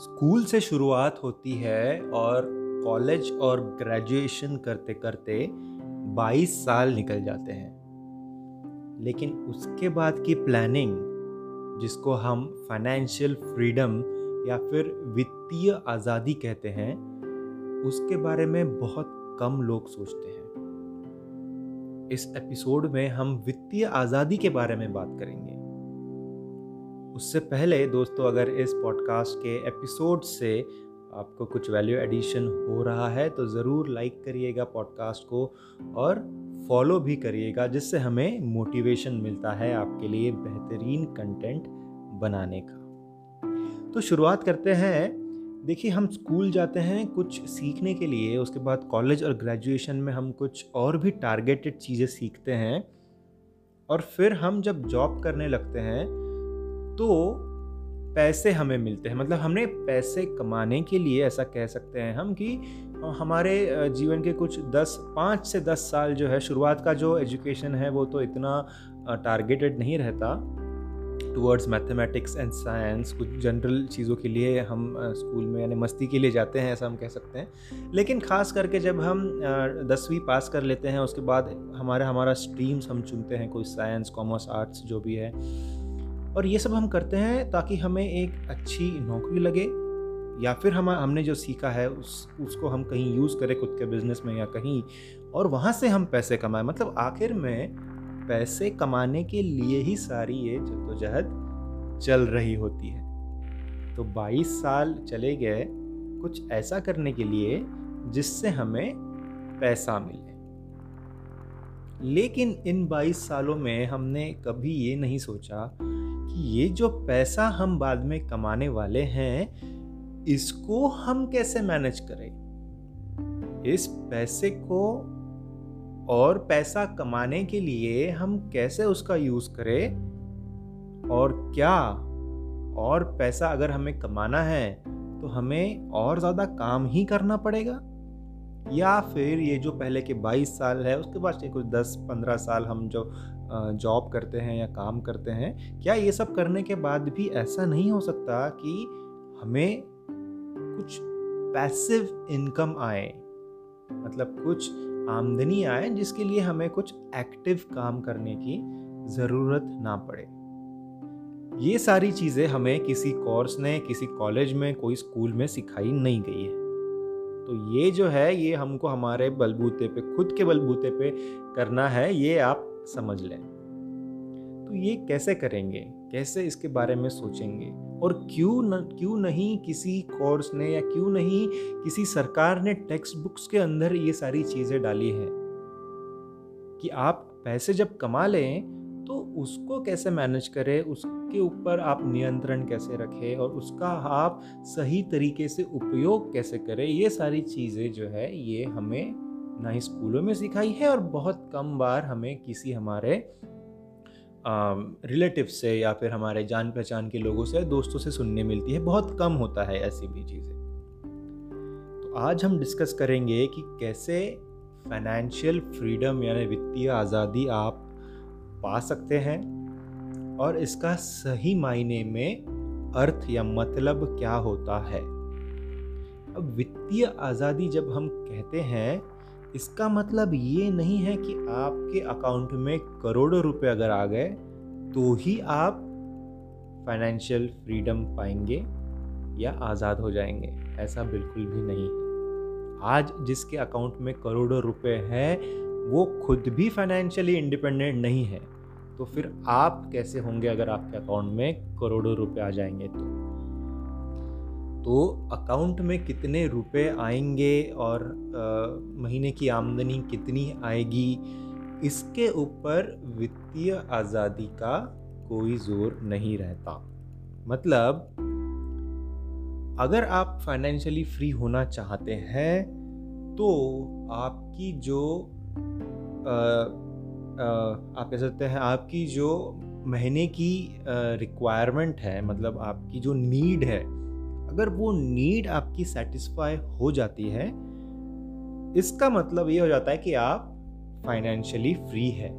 School से शुरुआत होती है और कॉलेज और ग्रेजुएशन करते करते 22 साल निकल जाते हैं। लेकिन उसके बाद की प्लानिंग, जिसको हम फाइनेंशियल फ्रीडम या फिर वित्तीय आज़ादी कहते हैं, उसके बारे में बहुत कम लोग सोचते हैं। इस एपिसोड में हम वित्तीय आज़ादी के बारे में बात करेंगे। उससे पहले दोस्तों, अगर इस पॉडकास्ट के एपिसोड से आपको कुछ वैल्यू एडिशन हो रहा है तो ज़रूर लाइक करिएगा पॉडकास्ट को और फॉलो भी करिएगा, जिससे हमें मोटिवेशन मिलता है आपके लिए बेहतरीन कंटेंट बनाने का। तो शुरुआत करते हैं। देखिए, हम स्कूल जाते हैं कुछ सीखने के लिए, उसके बाद कॉलेज और ग्रेजुएशन में हम कुछ और भी टारगेटेड चीज़ें सीखते हैं और फिर हम जब जॉब करने लगते हैं तो पैसे हमें मिलते हैं। मतलब हमने पैसे कमाने के लिए ऐसा कह सकते हैं हम कि हमारे जीवन के कुछ दस, पाँच से दस साल जो है, शुरुआत का जो एजुकेशन है, वो तो इतना टारगेटेड नहीं रहता। टूवर्ड्स मैथमेटिक्स एंड साइंस कुछ जनरल चीज़ों के लिए हम स्कूल में यानी मस्ती के लिए जाते हैं, ऐसा हम कह सकते हैं। लेकिन ख़ास करके जब हम दसवीं पास कर लेते हैं, उसके बाद हमारा हमारा स्ट्रीम्स हम चुनते हैं, कोई साइंस कॉमर्स आर्ट्स जो भी है। और ये सब हम करते हैं ताकि हमें एक अच्छी नौकरी लगे, या फिर हम, हमने जो सीखा है उस, उसको हम कहीं यूज़ करें खुद के बिज़नेस में या कहीं, और वहाँ से हम पैसे कमाएँ। मतलब आखिर में पैसे कमाने के लिए ही सारी ये जद्दोजहद चल रही होती है। तो 22 साल चले गए कुछ ऐसा करने के लिए जिससे हमें पैसा मिले। लेकिन इन 22 सालों में हमने कभी ये नहीं सोचा ये जो पैसा हम बाद में कमाने वाले हैं, इसको हम कैसे मैनेज करें? इस पैसे को और पैसा कमाने के लिए हम कैसे उसका यूज़ करें? और क्या और पैसा अगर हमें कमाना है तो हमें और ज़्यादा काम ही करना पड़ेगा? या फिर ये जो पहले के 22 साल है, उसके बाद से कुछ 10-15 साल हम जो जॉब करते हैं या काम करते हैं, क्या ये सब करने के बाद भी ऐसा नहीं हो सकता कि हमें कुछ पैसिव इनकम आए? मतलब कुछ आमदनी आए जिसके लिए हमें कुछ एक्टिव काम करने की ज़रूरत ना पड़े। ये सारी चीज़ें हमें किसी कोर्स ने, किसी कॉलेज में, कोई स्कूल में सिखाई नहीं गई है। तो ये जो है, ये हमको हमारे बलबूते पे, खुद के बलबूते पे करना है, ये आप समझ लें। तो ये कैसे करेंगे? कैसे इसके बारे में सोचेंगे? और क्यों न, क्यों नहीं किसी कोर्स ने या क्यों नहीं किसी सरकार ने टेक्स्ट बुक्स के अंदर ये सारी चीज़ें डाली हैं? कि आप पैसे जब कमा लें उसको कैसे मैनेज करें? उसके ऊपर आप नियंत्रण कैसे रखें? और उसका आप सही तरीके से उपयोग कैसे करें? ये सारी चीज़ें जो है, ये हमें ना ही स्कूलों में सिखाई है और बहुत कम बार हमें किसी हमारे रिलेटिव से या फिर हमारे जान पहचान के लोगों से, दोस्तों से सुनने मिलती है। बहुत कम होता है ऐसी भी चीज़ें। तो आज हम डिस्कस करेंगे कि कैसे फाइनेंशियल फ्रीडम यानी वित्तीय आज़ादी आप पा सकते हैं। और इसका सही मायने में अर्थ या मतलब क्या होता है? अब वित्तीय आज़ादी जब हम कहते हैं, इसका मतलब ये नहीं है कि आपके अकाउंट में करोड़ों रुपए अगर आ गए तो ही आप फाइनेंशियल फ्रीडम पाएँगे या आज़ाद हो जाएँगे। ऐसा बिल्कुल भी नहीं आज जिसके अकाउंट में करोड़ों रुपए हैं वो खुद भी फाइनेंशियली इंडिपेंडेंट नहीं है तो फिर आप कैसे होंगे अगर आपके अकाउंट में करोड़ों रुपए आ जाएँगे तो? तो अकाउंट में कितने रुपए आएँगे और आ, महीने की आमदनी कितनी आएगी इसके ऊपर वित्तीय आज़ादी का कोई ज़ोर नहीं रहता। मतलब अगर आप फाइनेंशियली फ्री होना चाहते हैं तो आपकी जो आप कह सकते हैं आपकी जो महीने की रिक्वायरमेंट है मतलब आपकी जो नीड है, अगर वो नीड आपकी सेटिस्फाई हो जाती है, इसका मतलब ये हो जाता है कि आप फाइनेंशियली फ्री है।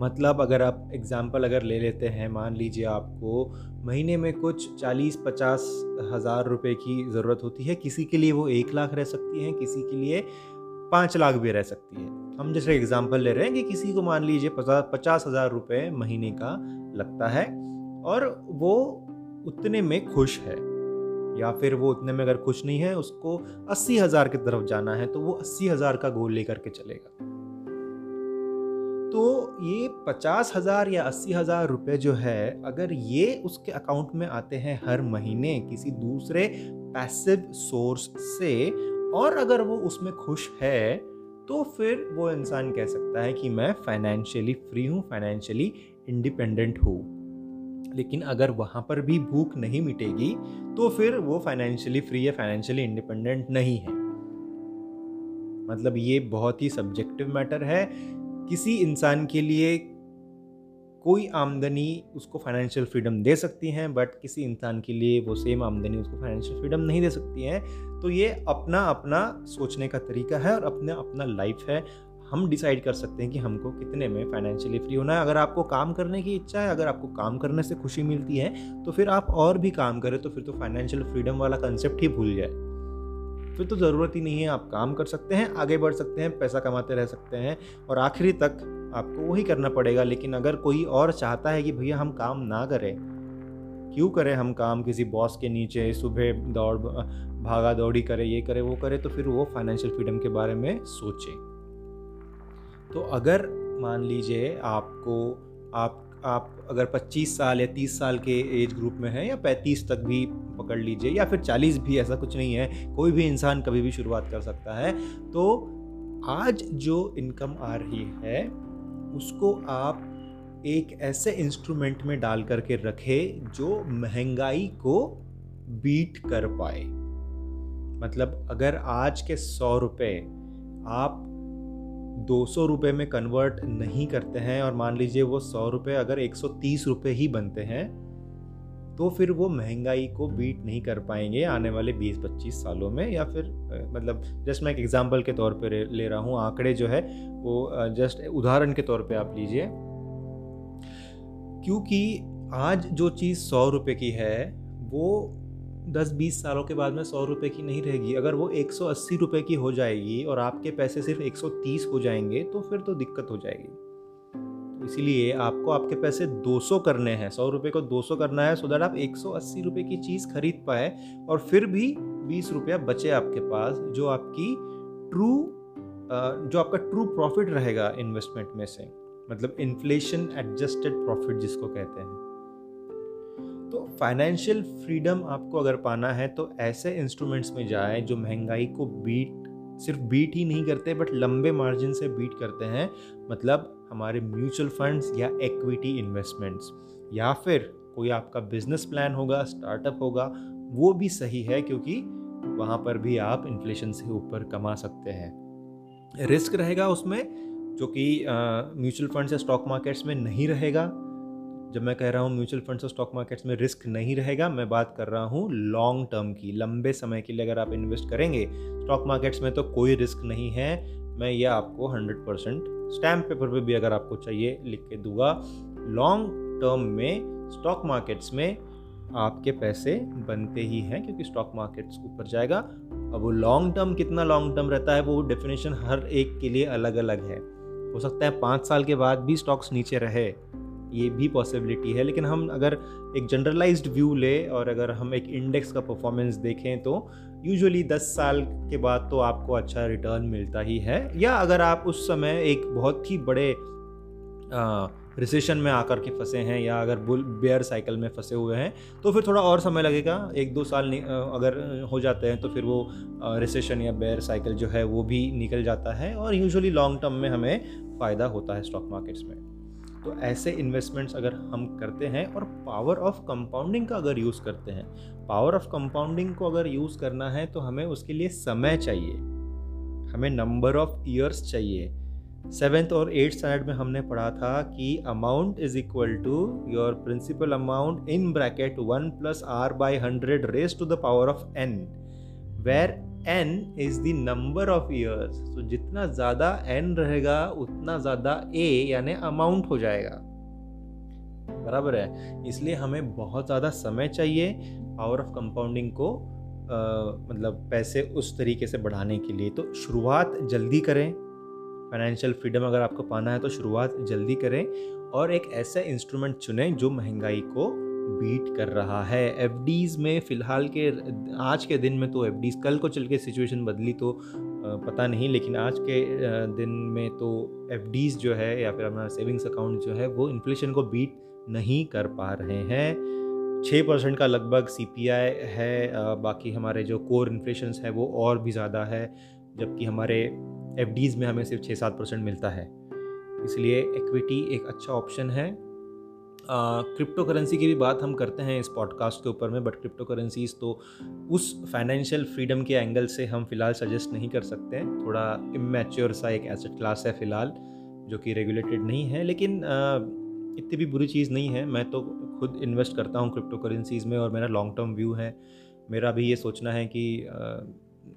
मतलब अगर आप एग्ज़ाम्पल अगर ले लेते हैं, मान लीजिए आपको महीने में कुछ चालीस पचास हज़ार रुपए की ज़रूरत होती है, किसी के लिए वो एक लाख रह सकती है, किसी के लिए पाँच लाख भी रह सकती है। हम जैसे एग्ज़ाम्पल ले रहे हैं कि किसी को मान लीजिए पचास पचास हज़ार रुपये महीने का लगता है और वो उतने में खुश है या फिर वो उतने में अगर खुश नहीं है, उसको अस्सी हज़ार की तरफ़ जाना है तो वो अस्सी हज़ार का गोल लेकर के चलेगा। तो ये पचास हज़ार या अस्सी हज़ार रुपये जो है, अगर ये उसके अकाउंट में आते हैं हर महीने किसी दूसरे पैसिव सोर्स से और अगर वो उसमें खुश है तो फिर वो इंसान कह सकता है कि मैं फाइनेंशियली फ्री हूँ फाइनेंशियली इंडिपेंडेंट हूँ। लेकिन अगर वहाँ पर भी भूख नहीं मिटेगी तो फिर वो फाइनेंशियली फ्री या फाइनेंशियली इंडिपेंडेंट नहीं है। मतलब ये बहुत ही सब्जेक्टिव मैटर है। किसी इंसान के लिए कोई आमदनी उसको फाइनेंशियल फ्रीडम दे सकती हैं बट किसी इंसान के लिए वो सेम आमदनी उसको फाइनेंशियल फ्रीडम नहीं दे सकती हैं। तो ये अपना अपना सोचने का तरीका है और अपना अपना लाइफ है। हम डिसाइड कर सकते हैं कि हमको कितने में फाइनेंशियली फ्री होना है। अगर आपको काम करने की इच्छा है, अगर आपको काम करने से खुशी मिलती है तो फिर आप और भी काम करें तो फिर तो फाइनेंशियल फ्रीडम वाला कंसेप्ट ही भूल जाए। फिर तो ज़रूरत ही नहीं है, आप काम कर सकते हैं, आगे बढ़ सकते हैं, पैसा कमाते रह सकते हैं और आखिरी तक आपको वही करना पड़ेगा, लेकिन अगर कोई और चाहता है कि भैया हम काम ना करें, क्यों करें हम काम? किसी बॉस के नीचे सुबह दौड़ भागा दौड़ी करे, ये करे, वो करे तो फिर वो फाइनेंशियल फ्रीडम के बारे में सोचे। तो अगर मान लीजिए आपको, आप आप अगर 25 साल या 30 साल के एज ग्रुप में हैं या 35 तक भी पकड़ लीजिए या फिर 40 भी, ऐसा कुछ नहीं है, कोई भी इंसान कभी भी शुरुआत कर सकता है। तो आज जो इनकम आ रही है उसको आप एक ऐसे इंस्ट्रूमेंट में डाल करके रखे जो महँगाई को बीट कर पाए। मतलब अगर आज के सौ रुपये आप दो सौ रुपये में कन्वर्ट नहीं करते हैं और मान लीजिए वो सौ रुपये अगर एक सौ तीस रुपये ही बनते हैं तो फिर वो महँगाई को बीट नहीं कर पाएँगे आने वाले 20-25 सालों में या फिर मतलब जस्ट मैं एक एग्जांपल के तौर पर ले रहा हूँ, आंकड़े जो है वो जस्ट उदाहरण के तौर पे आप लीजिए। क्योंकि आज जो चीज़ सौ रुपये की है, वो दस बीस सालों के बाद में सौ रुपये की नहीं रहेगी। अगर वो एक सौ अस्सी रुपये की हो जाएगी और आपके पैसे सिर्फ़ एक सौ तीस हो जाएँगे तो फिर तो दिक्कत हो जाएगी। इसीलिए आपको आपके पैसे 200 करने हैं, सौ रुपये को 200 करना है सो दैट आप एक सौ अस्सी रुपये की चीज़ खरीद पाए, और फिर भी बीस रुपया बचे आपके पास, जो आपकी ट्रू जो आपका ट्रू प्रॉफिट रहेगा इन्वेस्टमेंट में से मतलब इन्फ्लेशन एडजस्टेड प्रॉफिट जिसको कहते हैं। तो फाइनेंशियल फ्रीडम आपको अगर पाना है तो ऐसे इंस्ट्रूमेंट्स में जाए जो महँगाई को बीट सिर्फ़ बीट ही नहीं करते, बट लंबे मार्जिन से बीट करते हैं मतलब हमारे म्यूचुअल फंड्स या एक्विटी इन्वेस्टमेंट्स या फिर कोई आपका बिज़नेस प्लान होगा स्टार्टअप होगा, वो भी सही है क्योंकि वहाँ पर भी आप इन्फ्लेशन से ऊपर कमा सकते हैं। रिस्क रहेगा उसमें, जो कि म्यूचुअल फंड्स या स्टॉक मार्केट्स में नहीं रहेगा। जब मैं कह रहा हूँ म्यूचुअल फंड्स और स्टॉक मार्केट्स में रिस्क नहीं रहेगा, मैं बात कर रहा हूँ लॉन्ग टर्म की, लंबे समय के लिए अगर आप इन्वेस्ट करेंगे, स्टॉक मार्केट्स में तो कोई रिस्क नहीं है। मैं ये आपको हंड्रेड परसेंट स्टैम्प पेपर पे भी अगर आपको चाहिए लिख के दूँगा, लॉन्ग टर्म में स्टॉक मार्केट्स में आपके पैसे बनते ही हैं क्योंकि स्टॉक मार्केट्स ऊपर जाएगा। अब वो लॉन्ग टर्म कितना लॉन्ग टर्म रहता है वो डेफिनेशन हर एक के लिए अलग अलग है। हो सकता है पाँच साल के बाद भी स्टॉक्स नीचे रहे। ये भी पॉसिबिलिटी है। लेकिन हम अगर एक जनरलाइज्ड व्यू ले और अगर हम एक इंडेक्स का परफॉर्मेंस देखें तो यूजुअली 10 साल के बाद तो आपको अच्छा रिटर्न मिलता ही है। या अगर आप उस समय एक बहुत ही बड़े रिसेशन में आकर के फंसे हैं या अगर बुल बेयर साइकिल में फंसे हुए हैं तो फिर थोड़ा और समय लगेगा। एक दो साल अगर हो जाते हैं तो फिर वो रिसेशन या बेयर साइकिल जो है वो भी निकल जाता है और यूजुअली लॉन्ग टर्म में हमें फ़ायदा होता है स्टॉक मार्केट्स में। तो ऐसे इन्वेस्टमेंट्स अगर हम करते हैं और पावर ऑफ़ कंपाउंडिंग का अगर यूज़ करते हैं पावर ऑफ़ कंपाउंडिंग को अगर यूज़ करना है तो हमें उसके लिए समय चाहिए। हमें नंबर ऑफ़ ईयर्स चाहिए। सेवेंथ और एट्थ स्टैंडर्ड में हमने पढ़ा था कि amount is equal to your principal amount in bracket one plus r by hundred raise to the power of n where n is the number of years तो जितना ज़्यादा एन रहेगा उतना ज़्यादा ए यानी अमाउंट हो जाएगा। बराबर है? इसलिए हमें बहुत ज़्यादा समय चाहिए पावर ऑफ़ कंपाउंडिंग को आ, मतलब पैसे उस तरीके से बढ़ाने के लिए। तो शुरुआत जल्दी करें। फाइनेंशियल फ्रीडम अगर आपको पाना है तो शुरुआत जल्दी करें। और एक ऐसा इंस्ट्रूमेंट चुनें जो महँगाई को बीट कर रहा है। एफ़ में फ़िलहाल के, आज के दिन में तो एफ़ कल को चल के सिचुएशन बदली तो पता नहीं, लेकिन आज के दिन में तो एफ़ जो है या फिर हमारा सेविंग्स अकाउंट जो है, वो इन्फ्लेशन को बीट नहीं कर पा रहे हैं। छः परसेंट का लगभग सीपीआई है बाकी हमारे जो कोर इन्फ्लेशन है वो और भी ज़्यादा है, जबकि हमारे एफ़ में हमें सिर्फ़ छः सात परसेंट मिलता है। इसलिए इक्विटी एक अच्छा ऑप्शन है। क्रिप्टो करेंसी की भी बात हम करते हैं इस पॉडकास्ट के ऊपर में बट क्रिप्टो करेंसीज तो उस फाइनेंशियल फ्रीडम के एंगल से हम फ़िलहाल सजेस्ट नहीं कर सकते। हैं थोड़ा इमेच्योर सा एक एसेट क्लास है फ़िलहाल, जो कि रेगुलेटेड नहीं है, लेकिन इतनी भी बुरी चीज़ नहीं है। मैं तो खुद इन्वेस्ट करता हूँ क्रिप्टो करेंसीज़ में और मेरा लॉन्ग टर्म व्यू है। मेरा भी ये सोचना है कि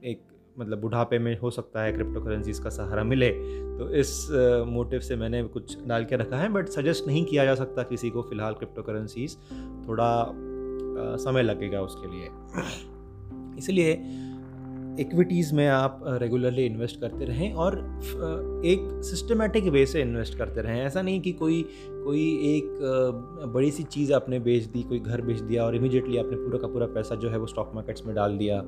एक मतलब बुढ़ापे में हो सकता है क्रिप्टो करेंसीज का सहारा मिले। तो इस मोटिव से मैंने कुछ डाल के रखा है बट सजेस्ट नहीं किया जा सकता किसी को फ़िलहाल क्रिप्टो करेंसीज थोड़ा आ, समय लगेगा उसके लिए। इसलिए इक्विटीज़ में आप रेगुलरली इन्वेस्ट करते रहें और एक सिस्टमेटिक वे से इन्वेस्ट करते रहें। ऐसा नहीं कि कोई कोई एक बड़ी सी चीज़ आपने बेच दी कोई घर बेच दिया और इमीडिएटली आपने पूरा का पूरा पैसा जो है वो स्टॉक मार्केट्स में डाल दिया।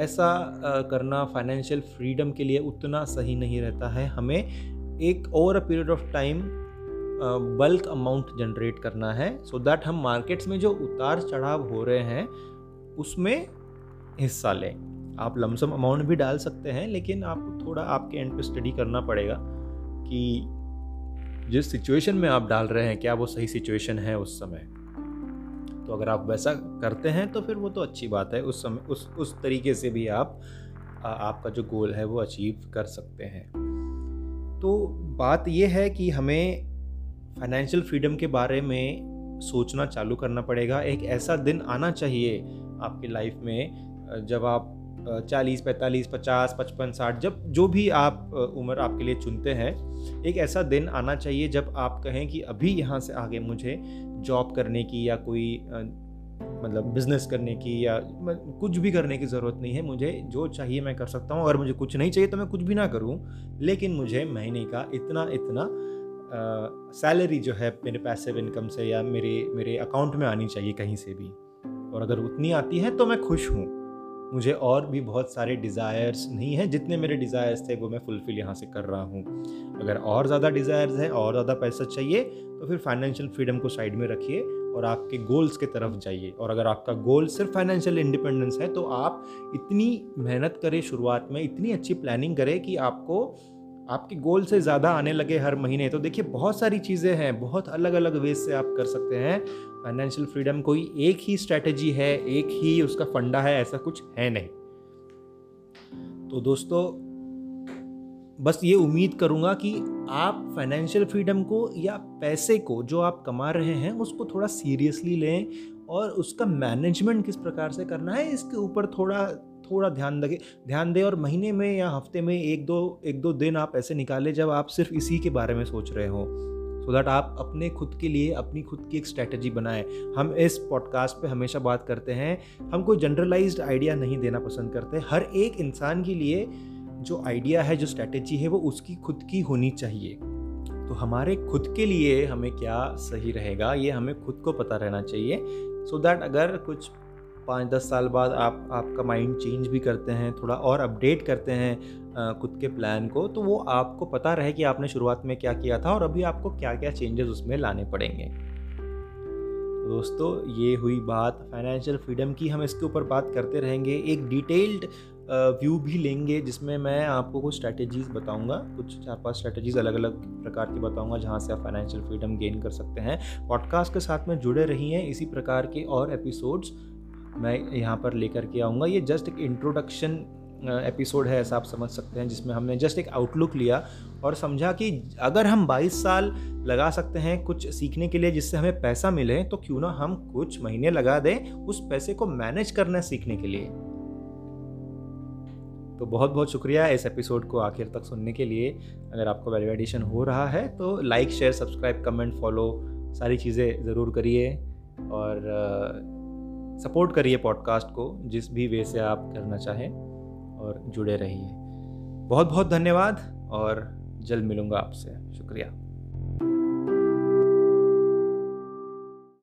ऐसा करना फाइनेंशियल फ्रीडम के लिए उतना सही नहीं रहता है। हमें एक over a period of time bulk amount generate करना है। सो so दैट हम मार्केट्स में जो उतार चढ़ाव हो रहे हैं, उसमें हिस्सा लें। आप लमसम अमाउंट भी डाल सकते हैं, लेकिन आपको थोड़ा आपके एंड पे स्टडी करना पड़ेगा कि जिस सिचुएशन में आप डाल रहे हैं, क्या वो सही सिचुएशन है उस समय। तो अगर आप वैसा करते हैं तो फिर वो तो अच्छी बात है। उस समय उस उस तरीके से भी आप आ, आपका जो गोल है वो अचीव कर सकते हैं। तो बात यह है कि हमें फाइनेंशियल फ्रीडम के बारे में सोचना चालू करना पड़ेगा। एक ऐसा दिन आना चाहिए आपकी लाइफ में जब आप चालीस पैंतालीस पचास पचपन साठ जब जो भी आप उम्र आपके लिए चुनते हैं एक ऐसा दिन आना चाहिए जब आप कहें कि अभी यहाँ से आगे मुझे जॉब करने की या कोई मतलब बिज़नेस करने की या कुछ भी करने की ज़रूरत नहीं है। मुझे जो चाहिए मैं कर सकता हूँ। अगर मुझे कुछ नहीं चाहिए तो मैं कुछ भी ना करूँ। लेकिन मुझे महीने का इतना इतना सैलरी जो है मेरे पैसिव इनकम से या मेरे मेरे अकाउंट में आनी चाहिए कहीं से भी। और अगर उतनी आती है तो मैं खुश हूँ। मुझे और भी बहुत सारे डिज़ायर्स नहीं हैं, जितने मेरे डिज़ायर्स थे, वो मैं फुलफ़िल यहाँ से कर रहा हूँ। अगर और ज़्यादा डिज़ायर्स हैं, और ज़्यादा पैसा चाहिए तो फिर फाइनेंशियल फ्रीडम को साइड में रखिए और आपके गोल्स के तरफ़ जाइए। और अगर आपका गोल सिर्फ़ फाइनेंशियल इंडिपेंडेंस है तो आप इतनी मेहनत करें शुरुआत में, इतनी अच्छी प्लानिंग करें कि आपको, आपके गोल से ज़्यादा आने लगे हर महीने। तो देखिए, बहुत सारी चीज़ें हैं, बहुत अलग अलग वेज से आप कर सकते हैं। फाइनेंशियल फ्रीडम कोई एक ही स्ट्रैटेजी है, एक ही उसका फंडा है, ऐसा कुछ है नहीं। तो दोस्तों, बस ये उम्मीद करूँगा कि आप फाइनेंशियल फ्रीडम को या पैसे को जो आप कमा रहे हैं, उसको थोड़ा सीरियसली लें और उसका मैनेजमेंट किस प्रकार से करना है, इसके ऊपर थोड़ा थोड़ा ध्यान दे, ध्यान दें और महीने में या हफ़्ते में एक दो एक दो दिन आप ऐसे निकालें जब आप सिर्फ़ इसी के बारे में सोच रहे हो। सो so दैट आप अपने खुद के लिए, अपनी खुद की एक स्ट्रैटेजी बनाएँ। हम इस पॉडकास्ट पे हमेशा बात करते हैं, हम कोई जनरलाइज्ड आइडिया नहीं देना पसंद करते। हर एक इंसान के लिए जो आइडिया है, जो स्ट्रैटेजी है, वो उसकी खुद की होनी चाहिए। तो हमारे खुद के लिए हमें क्या सही रहेगा, ये हमें खुद को पता रहना चाहिए। सो so दैट अगर कुछ पाँच दस साल बाद आप, आपका माइंड चेंज भी करते हैं, थोड़ा और अपडेट करते हैं खुद के प्लान को तो वो आपको पता रहे कि आपने शुरुआत में क्या किया था और अभी आपको क्या क्या चेंजेस उसमें लाने पड़ेंगे। दोस्तों, ये हुई बात। फाइनेंशियल फ्रीडम की हम इसके ऊपर बात करते रहेंगे। एक डिटेल्ड व्यू भी लेंगे, जिसमें मैं आपको कुछ स्ट्रैटेजीज़ बताऊँगा। कुछ चार पाँच स्ट्रैटेजीज़ अलग अलग प्रकार की बताऊँगा, जहाँ से आप फाइनेंशियल फ्रीडम गेन कर सकते हैं। पॉडकास्ट के साथ में जुड़े रहिए। इसी प्रकार के और एपिसोड्स मैं यहाँ पर लेकर के आऊँगा। ये जस्ट एक इंट्रोडक्शन एपिसोड है ऐसा आप समझ सकते हैं, जिसमें हमने जस्ट एक आउटलुक लिया और समझा कि अगर हम 22 साल लगा सकते हैं कुछ सीखने के लिए जिससे हमें पैसा मिले तो क्यों ना हम कुछ महीने लगा दें उस पैसे को मैनेज करना सीखने के लिए। तो बहुत बहुत शुक्रिया इस एपिसोड को आखिर तक सुनने के लिए। अगर आपको वैल्यूएडिशन हो रहा है तो like share subscribe comment follow सारी चीज़ें ज़रूर करिए। और सपोर्ट करिए पॉडकास्ट को जिस भी वे से आप करना चाहें और जुड़े रहिए। बहुत बहुत धन्यवाद और जल्द मिलूँगा आपसे। शुक्रिया।